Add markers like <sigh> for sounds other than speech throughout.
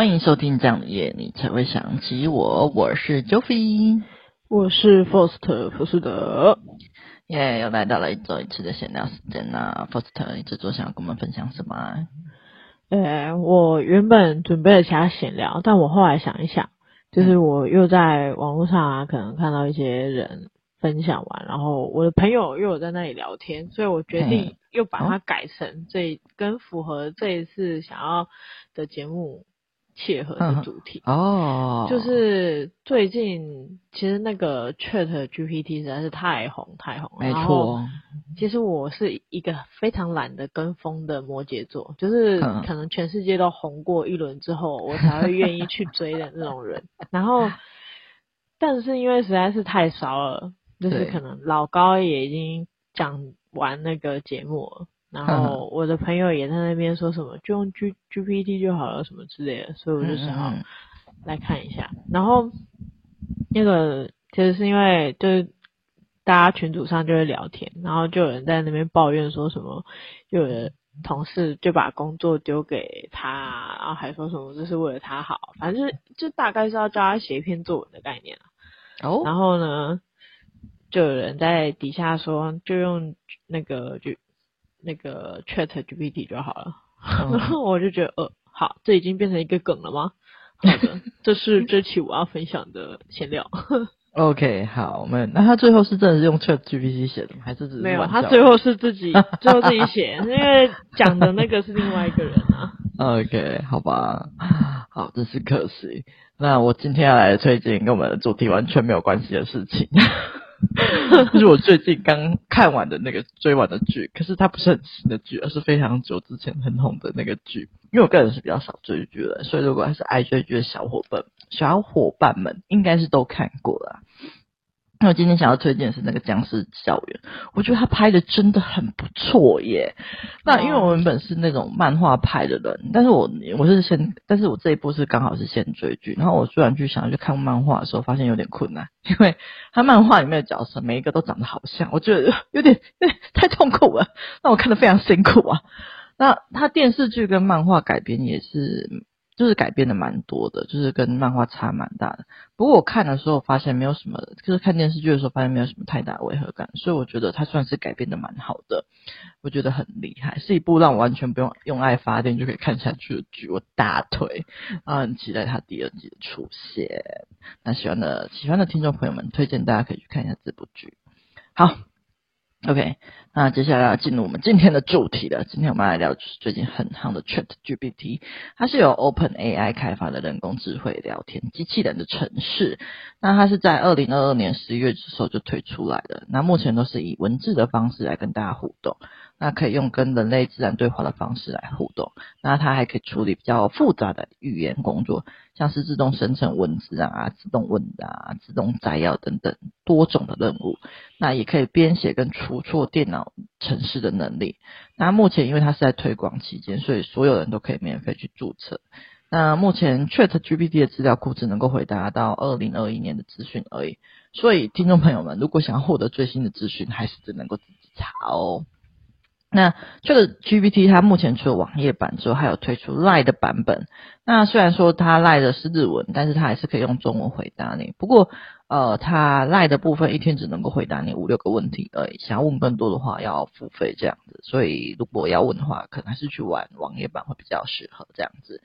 欢迎收听这样的夜，你才会想起我。我是 Joffy，我是 Foster 福斯德。耶，又来到了一周一次的闲聊时间啦。Foster，你这周想要跟我们分享什么啊？呃，我原本准备了其他闲聊，但我后来想一想，就是我又在网络上啊，可能看到一些人分享完，然后我的朋友又有在那里聊天，所以我决定又把它改成这跟符合这一次想要的节目。切合的主题哦，就是最近其实那个 Chat GPT 实在是太红太红了，没错。其实我是一个非常懒得跟风的摩羯座，就是可能全世界都红过一轮之后，我才会愿意去追的那种人。<laughs> 然后，但是因为实在是太少了，就是可能老高也已经讲完那个节目了。然后我的朋友也在那边说什么，就用 G GPT 就好了什么之类的，所以我就想要来看一下。然后那个其实是因为就是大家群组上就会聊天，然后就有人在那边抱怨说什么，就有的同事就把工作丢给他，然后还说什么这是为了他好，反正就，就大概是要教他写一篇作文的概念。哦。然后呢，就有人在底下说，就用那个就。那个 Chat GPT 就好了，然后 <laughs> 我就觉得，呃，好，这已经变成一个梗了吗？<laughs> 好的，这是这期我要分享的闲聊。<laughs> OK，好，我们那他最后是真的是用 Chat GPT 写的吗？还是只是没有？他最后是自己最后自己写，因为讲的那个是另外一个人啊。OK，好吧，好，真是可惜。那我今天要来推荐跟我们的主题完全没有关系的事情。<laughs> 就是我最近刚看完的那个追完的剧，可是它不是很新的剧，而是非常久之前很红的那个剧。因为我个人是比较少追剧的，所以如果还是爱追剧的小伙伴、小伙伴们，应该是都看过了。那我今天想要推荐的是那个僵尸校园，我觉得他拍的真的很不错耶。那因为我原本是那种漫画派的人，但是我我是先，但是我这一部是刚好是先追剧，然后我突然去想要去看漫画的时候，发现有点困难，因为他漫画里面的角色每一个都长得好像，我觉得有点有点太痛苦了，让我看得非常辛苦啊。那他电视剧跟漫画改编也是。就是改变的蛮多的，就是跟漫画差蛮大的。不过我看的时候发现没有什么，就是看电视剧的时候发现没有什么太大违和感，所以我觉得它算是改编的蛮好的，我觉得很厉害，是一部让我完全不用用爱发电就可以看下去的剧，我大腿啊，很期待它第二季的出现。那喜欢的喜欢的听众朋友们，推荐大家可以去看一下这部剧。好。OK，那接下来要进入我们今天的主题了。今天我们来聊就是最近很夯的 ChatGPT，它是由 OpenAI 开发的人工智慧聊天机器人的城市。那它是在二零二二年十一月的时候就推出来的。那目前都是以文字的方式来跟大家互动。那可以用跟人类自然对话的方式来互动。那它还可以处理比较复杂的语言工作，像是自动生成文字啊、自动问答、自动摘要等等多种的任务。那也可以编写跟出错电脑程式的能力。那目前因为它是在推广期间，所以所有人都可以免费去注册。那目前 ChatGPT 的资料库只能够回答到二零二一年的资讯而已。所以听众朋友们，如果想要获得最新的资讯，还是只能够自己查哦。那这个 GPT 它目前除了网页版之后，还有推出 LINE 的版本。那虽然说它 LINE 的是日文，但是它还是可以用中文回答你。不过，呃，它 LINE 的部分一天只能够回答你五六个问题而已。想要问更多的话，要付费这样子。所以，如果要问的话，可能还是去玩网页版会比较适合这样子。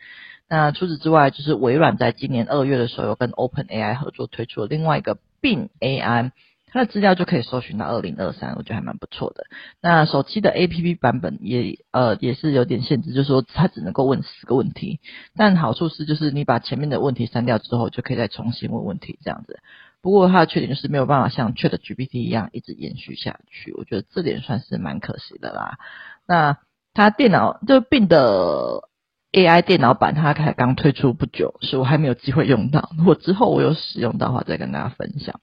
那除此之外，就是微软在今年二月的时候，有跟 OpenAI 合作推出了另外一个 Bing AI。它的资料就可以搜寻到二零二三，我觉得还蛮不错的。那手机的 APP 版本也呃也是有点限制，就是说它只能够问十个问题。但好处是就是你把前面的问题删掉之后，就可以再重新问问题这样子。不过它的缺点就是没有办法像 ChatGPT 一样一直延续下去，我觉得这点算是蛮可惜的啦。那它电脑就 Bing 的 AI 电脑版，它才刚推出不久，所以我还没有机会用到。如果之后我有使用到的话，再跟大家分享。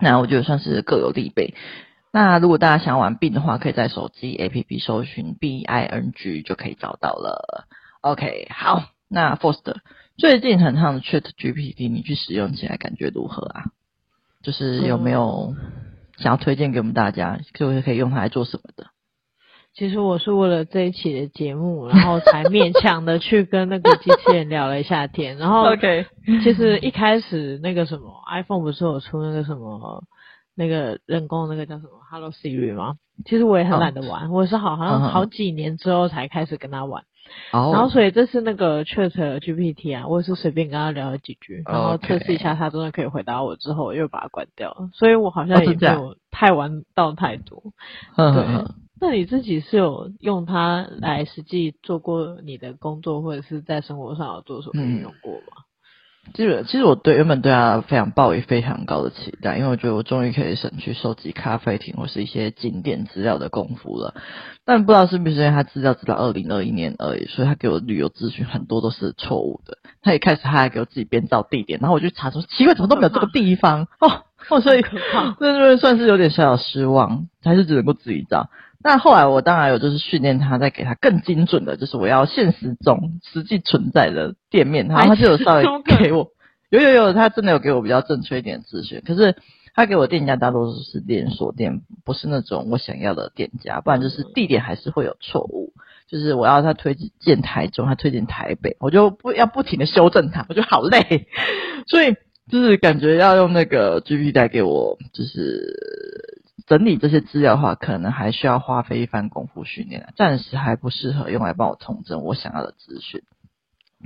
那我觉得算是各有利弊。那如果大家想玩 Bing 的话，可以在手机 APP 搜寻 Bing 就可以找到了。OK，好，那 Foster 最近很夯的 ChatGPT，你去使用起来感觉如何啊？就是有没有想要推荐给我们大家，就是可以用它来做什么的？其实我是为了这一期的节目，然后才勉强的去跟那个机器人聊了一下天。然后，OK，其实一开始那个什么 iPhone 不是有出那个什么那个人工那个叫什么 Hello Siri 吗？其实我也很懒得玩，oh. 我是好像好几年之后才开始跟他玩。Oh. 然后所以这次那个 Chat GPT 啊，我也是随便跟他聊了几句，然后测试一下他真的可以回答我之后，我又把它关掉了。所以我好像也没有太玩到太多。Oh, 对。那你自己是有用它来实际做过你的工作，或者是在生活上有做什么运用过吗？基本其实我对原本对它非常抱有非常高的期待，因为我觉得我终于可以省去收集咖啡厅或是一些景点资料的功夫了。但不知道是不是因为他资料只到二零二一年而已，所以他给我旅游资讯很多都是错误的。他一开始他还给我自己编造地点，然后我就查出奇怪，怎么都没有这个地方哦哦，所以那 <laughs> 这边算是有点小小失望，还是只能够自己找。那后来我当然有就是训练他，再给他更精准的，就是我要现实中实际存在的店面，然后他就有稍微给我，有有有，他真的有给我比较正确一点的资讯。可是他给我店家大多数是连锁店，不是那种我想要的店家，不然就是地点还是会有错误。就是我要他推荐台中，他推荐台北，我就不要不停的修正他，我就好累。<laughs> 所以就是感觉要用那个 GPT 带给我，就是。整理这些资料的话，可能还需要花费一番功夫训练，暂时还不适合用来帮我统整我想要的资讯。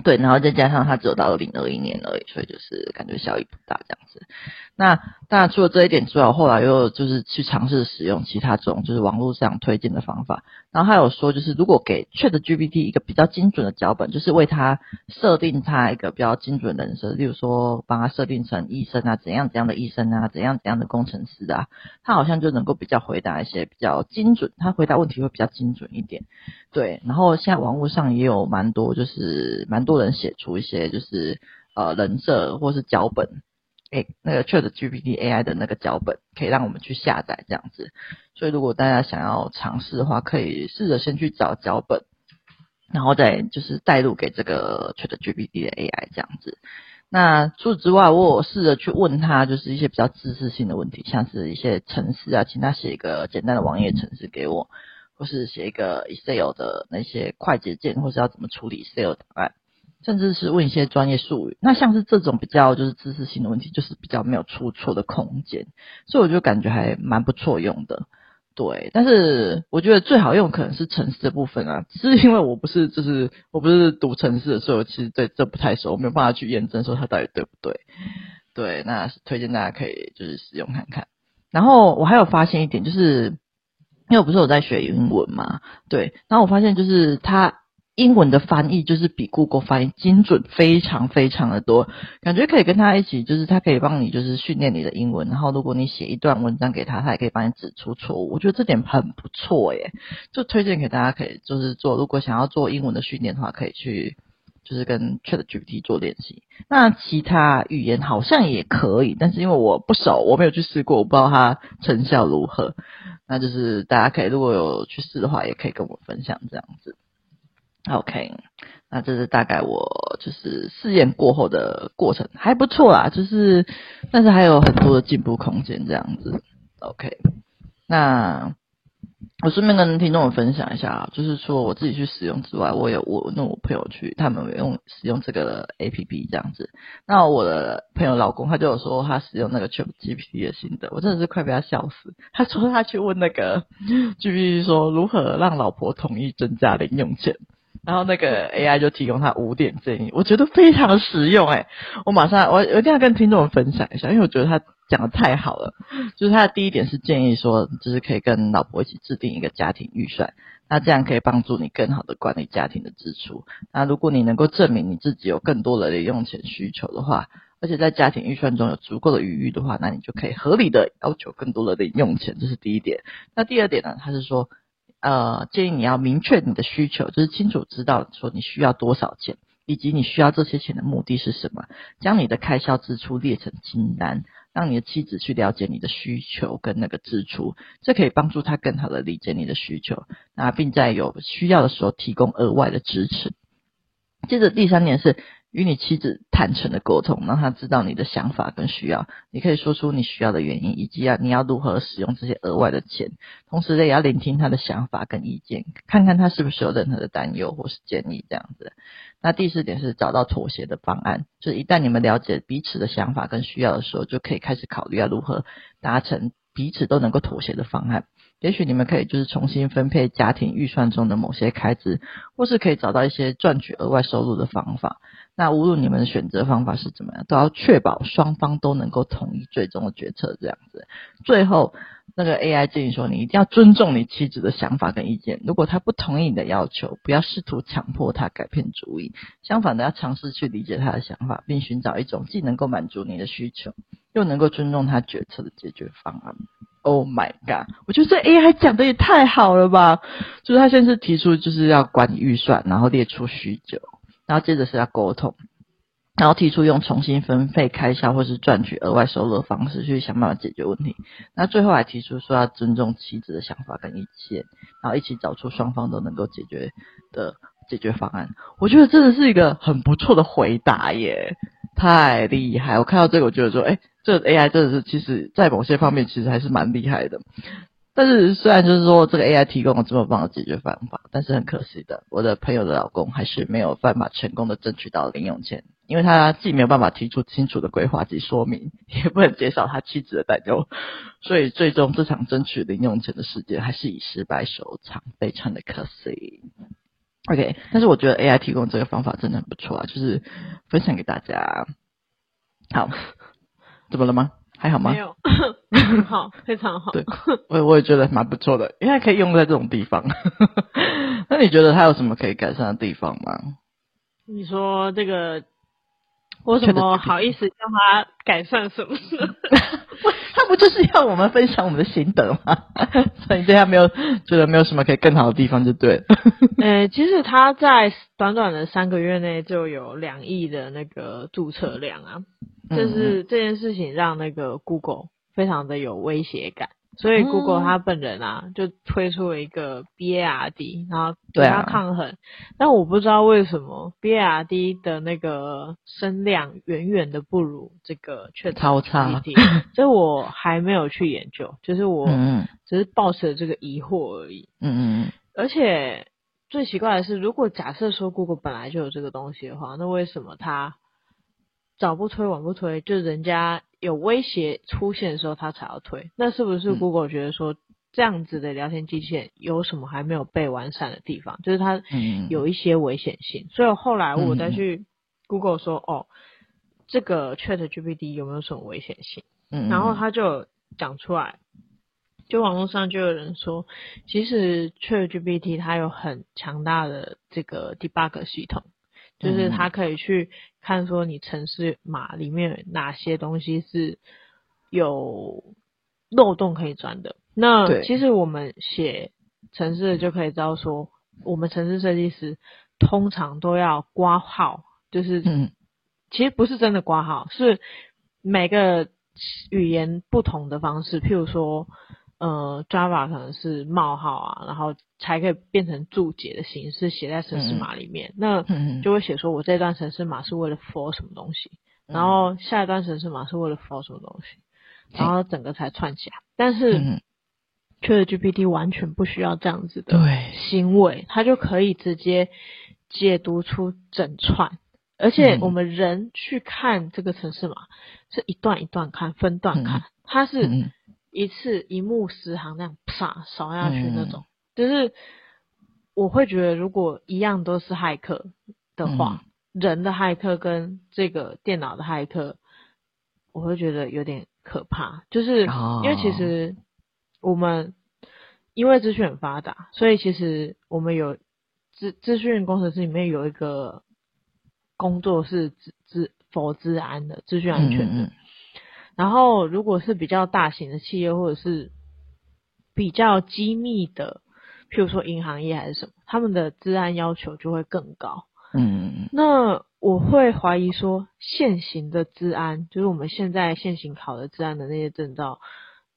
对，然后再加上它只有到二零二一年而已，所以就是感觉效益不大这样子。那当然除了这一点之外，我后来又就是去尝试使用其他种就是网络上推荐的方法。然后还有说，就是如果给 ChatGPT 一个比较精准的脚本，就是为它设定它一个比较精准的人设，例如说帮他设定成医生啊，怎样怎样的医生啊，怎样怎样的工程师啊，他好像就能够比较回答一些比较精准，他回答问题会比较精准一点。对，然后现在网络上也有蛮多，就是蛮多人写出一些就是呃人设或是脚本，诶，那个 ChatGPT AI 的那个脚本可以让我们去下载这样子。所以如果大家想要尝试的话，可以试着先去找脚本，然后再就是带入给这个 ChatGPT 的 AI 这样子。那除此之外，我试着去问他，就是一些比较知识性的问题，像是一些程式啊，请他写一个简单的网页程式给我。或是写一个 Excel 的那些快捷键，或是要怎么处理 Excel 档案，甚至是问一些专业术语。那像是这种比较就是知识性的问题，就是比较没有出错的空间，所以我就感觉还蛮不错用的。对，但是我觉得最好用可能是城市的部分啊，只是因为我不是就是我不是读城市的，所以我其实对这不太熟，我没有办法去验证说它到底对不对。对，那推荐大家可以就是使用看看。然后我还有发现一点就是。因为我不是有在学英文嘛，对，然后我发现就是它英文的翻译就是比 Google 翻译精准非常非常的多，感觉可以跟他一起，就是他可以帮你就是训练你的英文，然后如果你写一段文章给他，他也可以帮你指出错误，我觉得这点很不错耶，就推荐给大家可以就是做，如果想要做英文的训练的话，可以去。就是跟 ChatGPT 做练习，那其他语言好像也可以，但是因为我不熟，我没有去试过，我不知道它成效如何。那就是大家可以如果有去试的话，也可以跟我分享这样子。OK，那这是大概我就是试验过后的过程，还不错啦，就是但是还有很多的进步空间这样子。OK，那。我顺便跟听众们分享一下，就是说我自己去使用之外，我有我那我朋友去，他们有用使用这个 APP 这样子。那我的朋友老公他就有说他使用那个 ChatGPT 的心得，我真的是快被他笑死。他说他去问那个 <laughs> GPT 说如何让老婆同意增加零用钱，然后那个 AI 就提供他五点建议，我觉得非常实用哎、我马上我我一定要跟听众分享一下，因为我觉得他。讲的太好了，就是他的第一点是建议说，就是可以跟老婆一起制定一个家庭预算，那这样可以帮助你更好的管理家庭的支出。那如果你能够证明你自己有更多的零用钱需求的话，而且在家庭预算中有足够的余裕的话，那你就可以合理的要求更多的零用钱，这是第一点。那第二点呢，他是说，呃，建议你要明确你的需求，就是清楚知道说你需要多少钱，以及你需要这些钱的目的是什么，将你的开销支出列成清单。让你的妻子去了解你的需求跟那个支出，这可以帮助他更好的理解你的需求，那并在有需要的时候提供额外的支持。接着第三点是，与你妻子坦诚的沟通，让他知道你的想法跟需要。你可以说出你需要的原因，以及要你要如何使用这些额外的钱。同时呢，也要聆听他的想法跟意见，看看他是不是有任何的担忧或是建议这样子。那第四点是找到妥协的方案，就是一旦你们了解彼此的想法跟需要的时候，就可以开始考虑要如何达成彼此都能够妥协的方案。也许你们可以就是重新分配家庭预算中的某些开支，或是可以找到一些赚取额外收入的方法。那无论你们的选择方法是怎么样，都要确保双方都能够同意最终的决策。这样子，最后那个 AI 建议说，你一定要尊重你妻子的想法跟意见。如果他不同意你的要求，不要试图强迫他改变主意，相反的，要尝试去理解他的想法，并寻找一种既能够满足你的需求，又能够尊重他决策的解决方案。Oh my god！我觉得这 AI 讲的也太好了吧！就是他先是提出就是要管理预算，然后列出需求，然后接着是要沟通，然后提出用重新分配开销或是赚取额外收入的方式去想办法解决问题。那最后还提出说要尊重妻子的想法跟意见，然后一起找出双方都能够解决的解决方案。我觉得真的是一个很不错的回答耶，太厉害！我看到这个，我觉得说，哎。这 AI 真的是，其实，在某些方面其实还是蛮厉害的。但是，虽然就是说这个 AI 提供了这么棒的解决方法，但是很可惜的，我的朋友的老公还是没有办法成功的争取到零用钱，因为他既没有办法提出清楚的规划及说明，<laughs> 也不能减少他妻子的担忧，所以最终这场争取零用钱的事件还是以失败收场，非常的可惜。OK，但是我觉得 AI 提供这个方法真的很不错啊，就是分享给大家。好。<laughs> 怎么了吗？还好吗？没有，很 <laughs> 好，非常好。对，我我也觉得蛮不错的，因为可以用在这种地方。<laughs> 那你觉得它有什么可以改善的地方吗？你说这个，我怎么好意思叫他改善什么呢？<laughs> 他不就是要我们分享我们的心得吗？<laughs> 所以你对他没有觉得没有什么可以更好的地方就对了。<laughs> 呃，其实他在短短的三个月内就有两亿的那个注册量啊。就是这件事情让那个 Google 非常的有威胁感，所以 Google 他本人啊就推出了一个 BARD，然后对他抗衡。但我不知道为什么 BARD 的那个声量远远的不如这个 ChatGPT，所以我还没有去研究，就是我只是抱持了这个疑惑而已。嗯嗯嗯。而且最奇怪的是，如果假设说 Google 本来就有这个东西的话，那为什么它？早不推晚不推，就人家有威胁出现的时候，他才要推。那是不是 Google 觉得说这样子的聊天机器人有什么还没有被完善的地方？就是它有一些危险性。所以后来我再去 Google 说，哦，这个 ChatGPT 有没有什么危险性？然后他就讲出来，就网络上就有人说，其实 ChatGPT 它有很强大的这个 debug 系统。就是他可以去看说你城市码里面哪些东西是有漏洞可以钻的。那其实我们写城市就可以知道说，我们城市设计师通常都要挂号，就是其实不是真的挂号，是每个语言不同的方式，譬如说。呃，Java 可能是冒号啊，然后才可以变成注解的形式写在程式码里面。嗯、那就会写说我这段程式码是为了 for 什么东西，嗯、然后下一段程式码是为了 for 什么东西，嗯、然后整个才串起来。但是、嗯、ChatGPT 完全不需要这样子的行为，它就可以直接解读出整串。而且我们人去看这个程式码是一段一段看，分段看，它是。嗯一次一目十行那样啪扫下去那种，嗯、就是我会觉得，如果一样都是骇客的话，嗯、人的骇客跟这个电脑的骇客，我会觉得有点可怕。就是因为其实我们因为资讯很发达，所以其实我们有资资讯工程师里面有一个工作是资资否资安的资讯安全的。然后，如果是比较大型的企业，或者是比较机密的，譬如说银行业还是什么，他们的治安要求就会更高。嗯，那我会怀疑说，现行的治安，就是我们现在现行考的治安的那些证照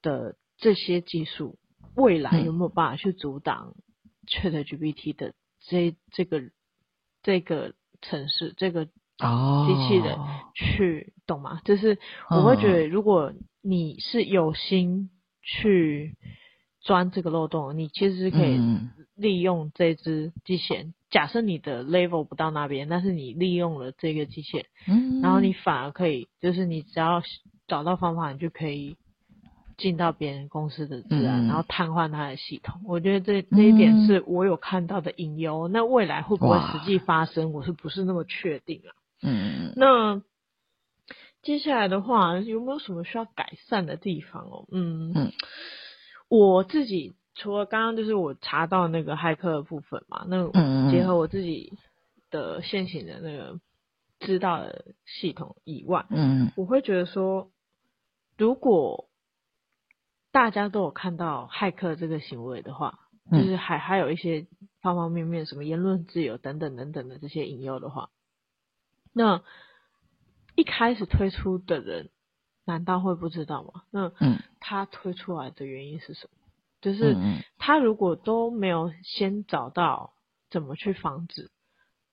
的这些技术，未来有没有办法去阻挡 ChatGPT 的这这个这个城市这个机器人去、哦、懂吗？就是我会觉得，如果你是有心去钻这个漏洞，你其实可以利用这只机器人。假设你的 level 不到那边，但是你利用了这个机器人，嗯，然后你反而可以，就是你只要找到方法，你就可以进到别人公司的资源，嗯，然后瘫痪他的系统。我觉得这这一点是我有看到的隐忧。那未来会不会实际发生，我是不是那么确定啊？嗯，那接下来的话，有没有什么需要改善的地方哦？嗯嗯，我自己。除了刚刚就是我查到那个骇客的部分嘛，那结合我自己的现行的那个知道的系统以外，嗯，我会觉得说，如果大家都有看到骇客这个行为的话，就是还还有一些方方面面什么言论自由等等等等的这些引诱的话，那一开始推出的人难道会不知道吗？那嗯，他推出来的原因是什么？就是他如果都没有先找到怎么去防止，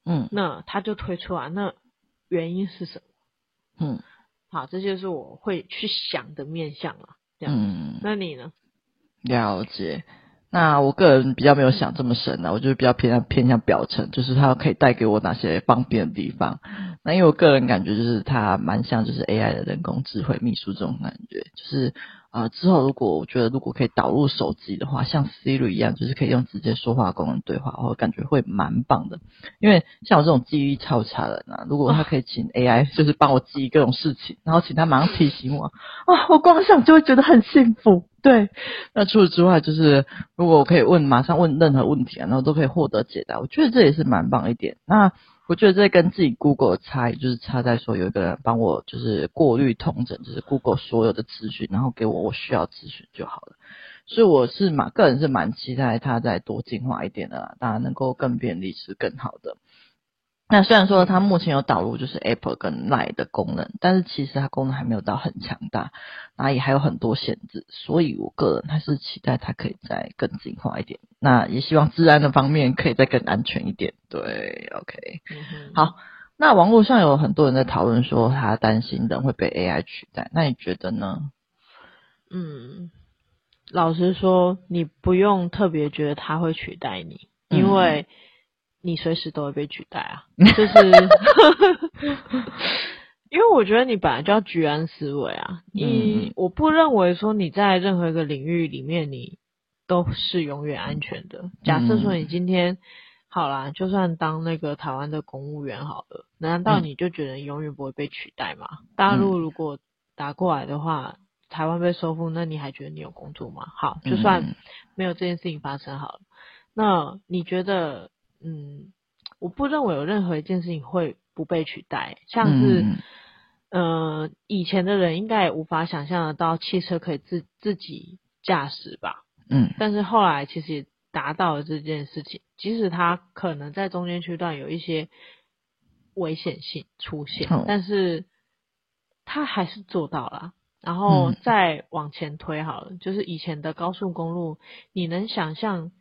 嗯，那他就推出来，那原因是什么？嗯，好，这就是我会去想的面向了。这样，嗯，那你呢？了解。那我个人比较没有想这么深啊，我就是比较偏向偏向表层，就是它可以带给我哪些方便的地方。那因为我个人感觉就是它蛮像就是 AI 的人工智慧秘书这种感觉，就是。啊、呃，之后如果我觉得如果可以导入手机的话，像 Siri 一样，就是可以用直接说话功能对话，我感觉会蛮棒的。因为像我这种记忆力超差的人啊，如果他可以请 AI 就是帮我记各种事情，然后请他马上提醒我，啊，我光想就会觉得很幸福。对，那除此之外，就是如果我可以问马上问任何问题啊，然后都可以获得解答，我觉得这也是蛮棒一点。那。我觉得这跟自己 Google 差异就是差在说有一个人帮我就是过滤同整，就是 Google 所有的资讯，然后给我我需要资讯就好了。所以我是蛮个人是蛮期待它再多进化一点的啦，当然能够更便利是更好的。那虽然说它目前有导入就是 Apple 跟 Line 的功能，但是其实它功能还没有到很强大，那也还有很多限制，所以我个人还是期待它可以再更进化一点。那也希望治安的方面可以再更安全一点。对，OK，嗯，好。那网络上有很多人在讨论说他担心人会被 AI 取代，那你觉得呢？嗯，老实说，你不用特别觉得他会取代你，因为。你随时都会被取代啊，<laughs> 就是，因为我觉得你本来就要居安思危啊。你我不认为说你在任何一个领域里面你都是永远安全的。假设说你今天好啦，就算当那个台湾的公务员好了，难道你就觉得永远不会被取代吗？大陆如果打过来的话，台湾被收复，那你还觉得你有工作吗？好，就算没有这件事情发生好了，那你觉得？嗯，我不认为有任何一件事情会不被取代，像是，嗯、呃，以前的人应该也无法想象得到汽车可以自自己驾驶吧，嗯，但是后来其实也达到了这件事情，即使它可能在中间区段有一些危险性出现，嗯，但是它还是做到了，然后再往前推好了，就是以前的高速公路，你能想象？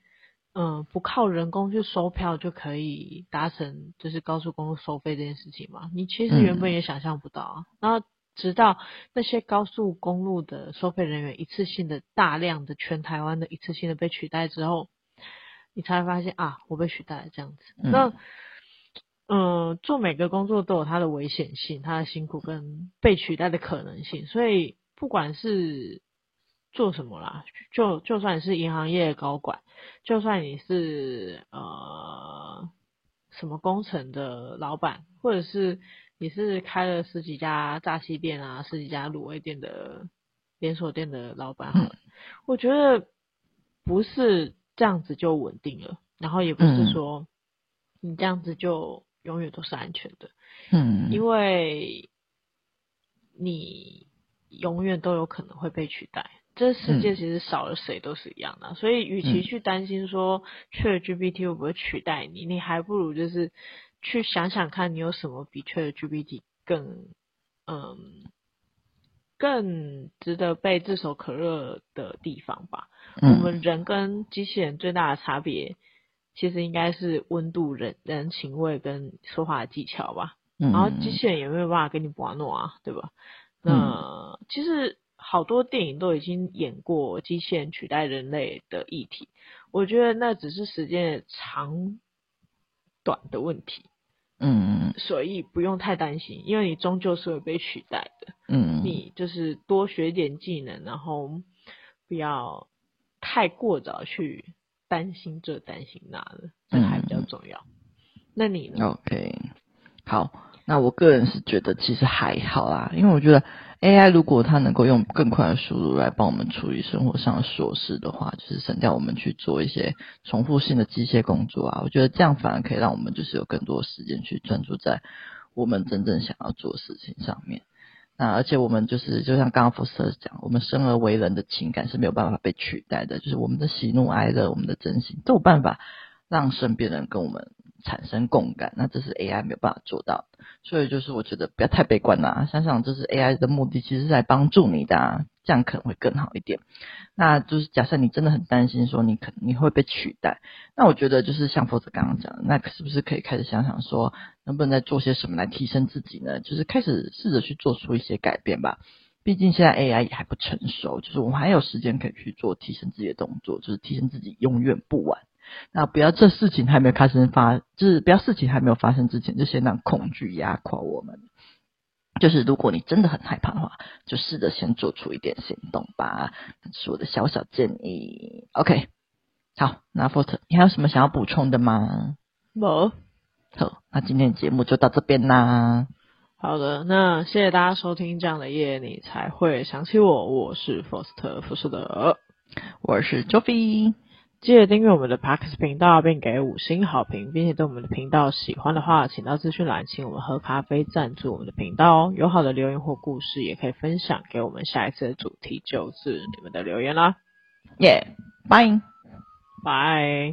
嗯，不靠人工去收票就可以达成就是高速公路收费这件事情嘛？你其实原本也想象不到啊。嗯、然后直到那些高速公路的收费人员一次性的大量的全台湾的一次性的被取代之后，你才会发现啊，我被取代了这样子。嗯、那嗯，做每个工作都有它的危险性、它的辛苦跟被取代的可能性，所以不管是。做什么啦？就就算你是银行业的高管，就算你是呃什么工程的老板，或者是你是开了十几家炸鸡店啊、十几家卤味店的连锁店的老板，嗯，<laughs> 我觉得不是这样子就稳定了，然后也不是说你这样子就永远都是安全的，嗯，因为你永远都有可能会被取代。这世界其实少了谁都是一样的，嗯、所以与其去担心说 ChatGPT 会不会取代你，你还不如就是去想想看你有什么比 ChatGPT 更嗯更值得被炙手可热的地方吧。嗯、我们人跟机器人最大的差别，其实应该是温度、人人情味跟说话的技巧吧。然后机器人也没有办法跟你玩弄啊，对吧？那、嗯、其实好多电影都已经演过机器人取代人类的议题，我觉得那只是时间长短的问题。嗯，所以不用太担心，因为你终究是会被取代的。嗯，你就是多学点技能，然后不要太过早去担心这担心那的，这个还比较重要。嗯、那你呢？OK，好，那我个人是觉得其实还好啦，因为我觉得。AI 如果它能够用更快的速度来帮我们处理生活上的琐事的话，就是省掉我们去做一些重复性的机械工作啊，我觉得这样反而可以让我们就是有更多时间去专注在我们真正想要做的事情上面。那而且我们就是就像刚刚福斯特讲，我们生而为人的情感是没有办法被取代的，就是我们的喜怒哀乐、我们的真心都有办法让身边人跟我们。产生共感，那这是 AI 没有办法做到，所以就是我觉得不要太悲观啦。想想这是 AI 的目的，其实是来帮助你的啊，这样可能会更好一点。那就是假设你真的很担心说你可能你会被取代，那我觉得就是像佛子刚刚讲，那是不是可以开始想想说，能不能再做些什么来提升自己呢？就是开始试着去做出一些改变吧。毕竟现在 AI 也还不成熟，就是我们还有时间可以去做提升自己的动作，就是提升自己永远不晚。那不要这事情还没有开始发，就是不要事情还没有发生之前，就先让恐惧压垮我们。就是如果你真的很害怕的话，就试着先做出一点行动吧。这是我的小小建议。OK，好，那 Foster，你还有什么想要补充的吗？没。好，那今天的节目就到这边啦。好的，那谢谢大家收听这样的夜，你才会想起我。我是 Foster 福士德，我是 Joffy。记得订阅我们的 Parks 频道，并给五星好评，并且对我们的频道喜欢的话，请到资讯栏请我们喝咖啡赞助我们的频道哦。有好的留言或故事，也可以分享给我们。下一次的主题就是你们的留言啦。耶，拜拜。